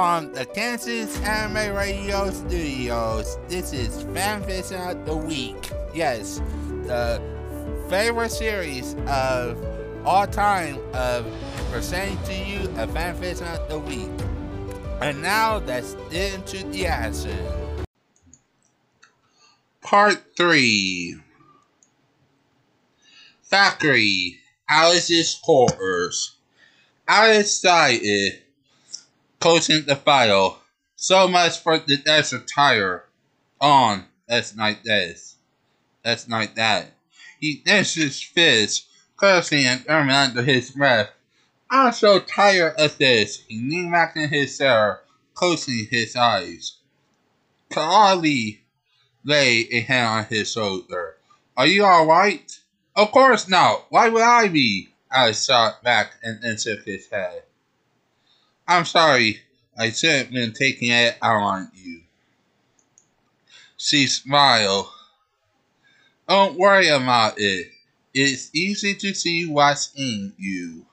From the Kansas Anime Radio Studios, this is Fanfiction of the Week. Yes, the favorite series of all time of presenting to you a Fanfiction of the Week. And now get into the action. Part 3 Factory Alice's quarters. Alice started closing the file. So much for the desert tire. On. That's like this. That's like that. He his fist, cursing throwing under his breath. I'm so tired of this. He leaned back in his chair, closing his eyes. Cagalli lay a hand on his shoulder. Are you alright? Of course not. Why would I be? I shot back and then shook his head. I'm sorry. I shouldn't have been taking it out on you. She smiled. Don't worry about it. It's easy to see what's in you.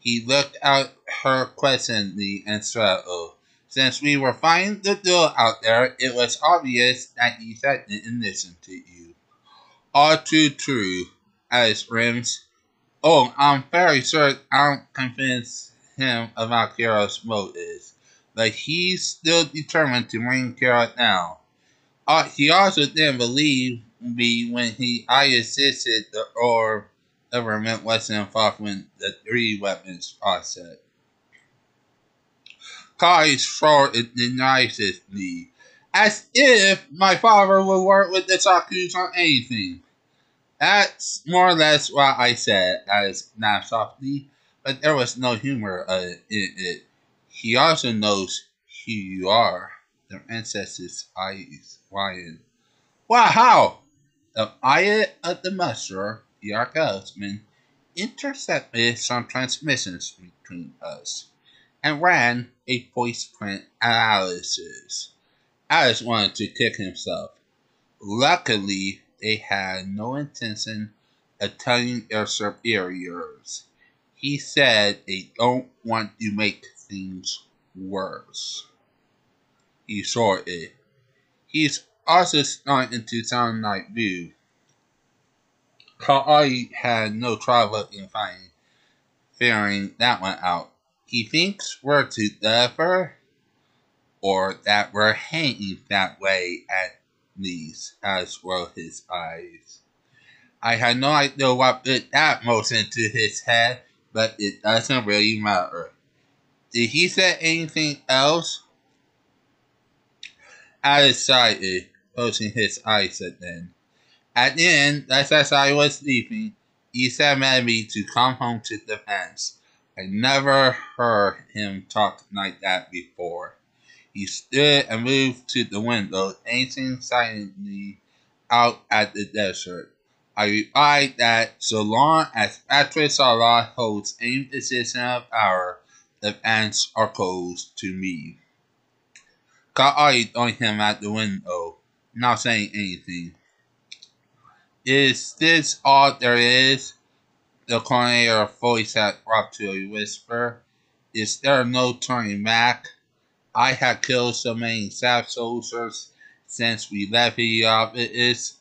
He looked at her questioningly and struggled. Since we were finding the door out there, it was obvious that he didn't listen to you. All too true, Alice rims. Oh, I'm very sure I'm convinced him about Carol's motives, but he's still determined to bring Carol down. Uh, he also didn't believe me when he I insisted the or government wasn't involved in the three weapons process. Kai's fraud denies me, as if my father would work with the Sakus on anything. That's more or less what I said, as laughed softly, there was no humor uh, in it. He also knows who you are. Their ancestors' eyes widen. Wow? The eye of the master, husband, intercepted some transmissions between us and ran a voice print analysis. Alice wanted to kick himself. Luckily, they had no intention of telling their superiors. He said they don't want to make things worse. He saw it. He's also starting to sound like Boo. Kawai had no trouble in finding, figuring that one out. He thinks we're clever, or that we're hanging that way at least, as well his eyes. I had no idea what put that most into his head, but it doesn't really matter. Did he say anything else? I decided, closing his eyes at then. At the end, just as I was leaving, he said me to come home to the fence. I never heard him talk like that before. He stood and moved to the window, gazing silently out at the desert. I replied that so long as Patrick Zala holds any position of power, the fans are closed to me. Got eyed on him at the window, not saying anything. Is this all there is? The coroner voice had dropped to a whisper. Is there no turning back? I have killed so many ZAFT soldiers since we left the office.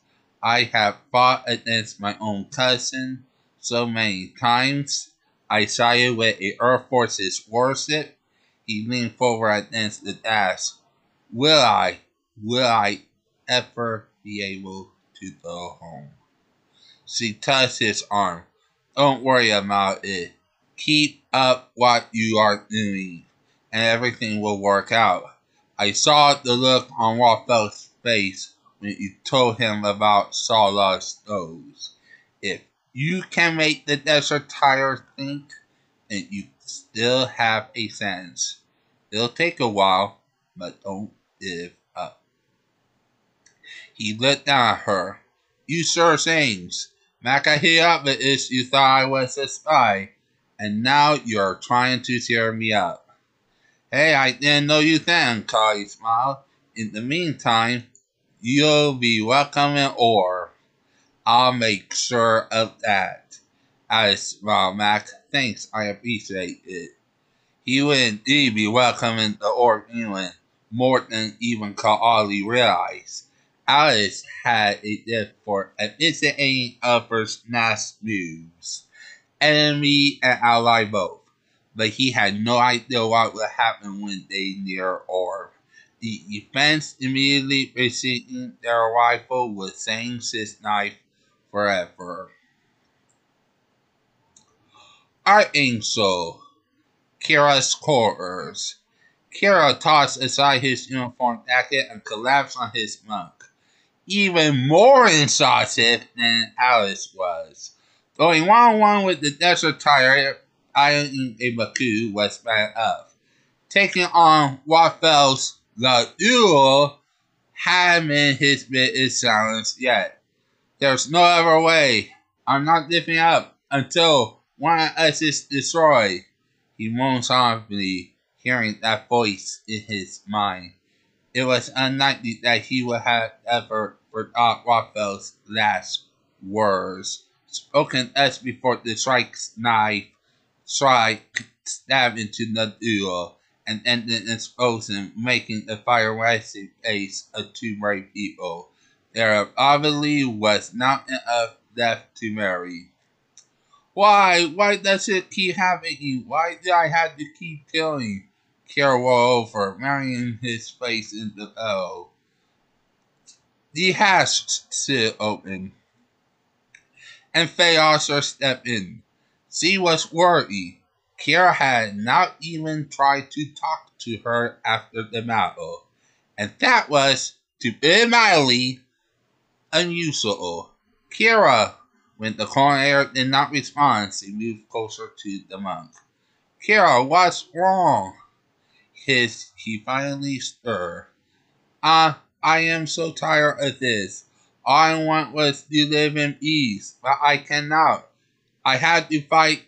I have fought against my own cousin so many times. I saw sided with the Air Force's warship. He leaned forward against the desk. Will I, will I ever be able to go home? She touched his arm. Don't worry about it. Keep up what you are doing, and everything will work out. I saw the look on Raphael's face you told him about Zala's nose. If you can make the desert tire think, and you still have a sense. It'll take a while, but don't give up. He looked down at her. You sure things. Makahira is you thought I was a spy, and now you're trying to tear me up. Hey, I didn't know you then, Cagalli smiled. In the meantime, you'll be welcome or. I'll make sure of that. Alice smiled Mac. Thanks, I appreciate it. He would indeed be welcoming the Orc England more than even Cagalli realized. Alice had a gift for anticipating others' next moves, enemy and ally both, but he had no idea what would happen when they near Orb. The defense immediately preceding their would change his knife forever. Archangel Kira's quarters. Kira tossed aside his uniform jacket and collapsed on his bunk, Even more incisive than Alice was. Going one on one with the desert tire, Iron a Baku was bad up. Taking on Waltfeld's the duel had been his bit is silenced yet. There's no other way. I'm not giving up until one of us is destroyed. He moaned softly, hearing that voice in his mind. It was unlikely that he would have ever forgot Raphael's last words, spoken as before the strike's knife strike stabbed into the duel and ended in explosion, making the fire rising face of two brave people. There obviously was not enough death to marry. Why? Why does it keep happening? Why do I have to keep killing? Carol over, marrying his face in the pillow. The hatch still open. And Faye also stepped in. She was worried. Kira had not even tried to talk to her after the battle, and that was, to be mildly, unusual. Kira when the coroner did not respond, she moved closer to the monk. Kira, what's wrong? His he finally stirred. Ah, uh, I am so tired of this. All I want was to live in peace, but I cannot. I had to fight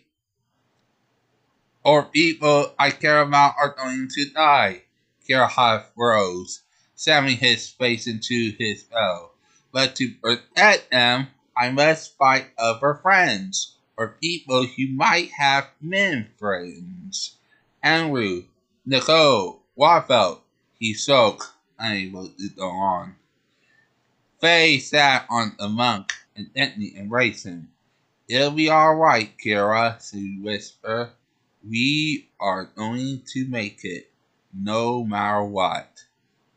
or people I care about are going to die. Half rose, slamming his face into his belt. But to protect them, I must fight other friends, or people who might have men friends. Andrew, Nicol, Waltfeld, he spoke, unable to go on. Faye sat on the monk and gently embraced him. It'll be all right, Kira, she whispered. We are going to make it, no matter what.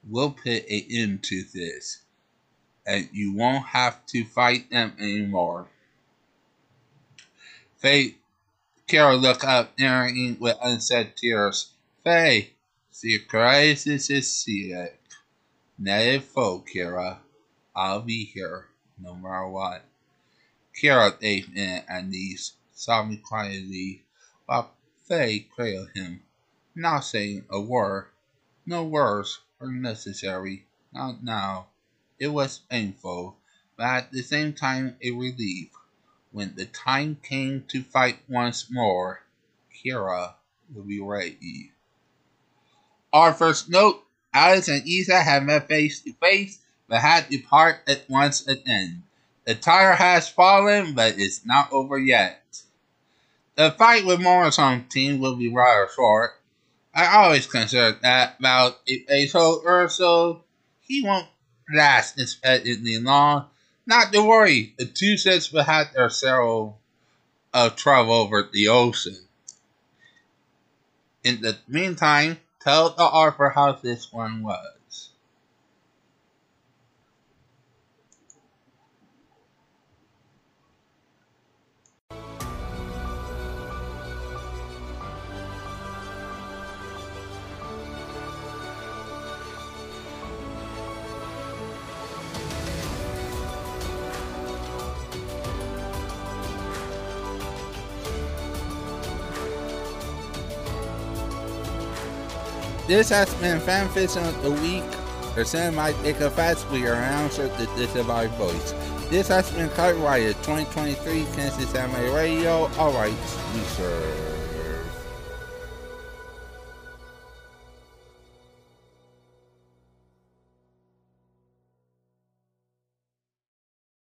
We'll put an end to this and you won't have to fight them anymore. Faye, Carol looked up, narrating with unsaid tears. Faye, the crisis is sick. Let it fall, Kira. I'll be here, no matter what. Kira gave in at least, sobbing quietly, while Faye cradled him, not saying a word. No words were necessary, not now. It was painful, but at the same time a relief. When the time came to fight once more, Kira would be ready. Our first note Alice and Isa have met face to face, but had to part at once again. The tire has fallen, but it's not over yet. The fight with Morrison's team will be rather short. I always consider that about a so or so. He won't last expectedly long. Not to worry, the two sets will have their sail of travel over the ocean. In the meantime, tell the Arthur how this one was. This has been Fanfiction of the Week. The Cinematic Ica Fast we are answered the Disavowed Voice. This has been copyrighted 2023 Kansas Anime Radio. Alright, research.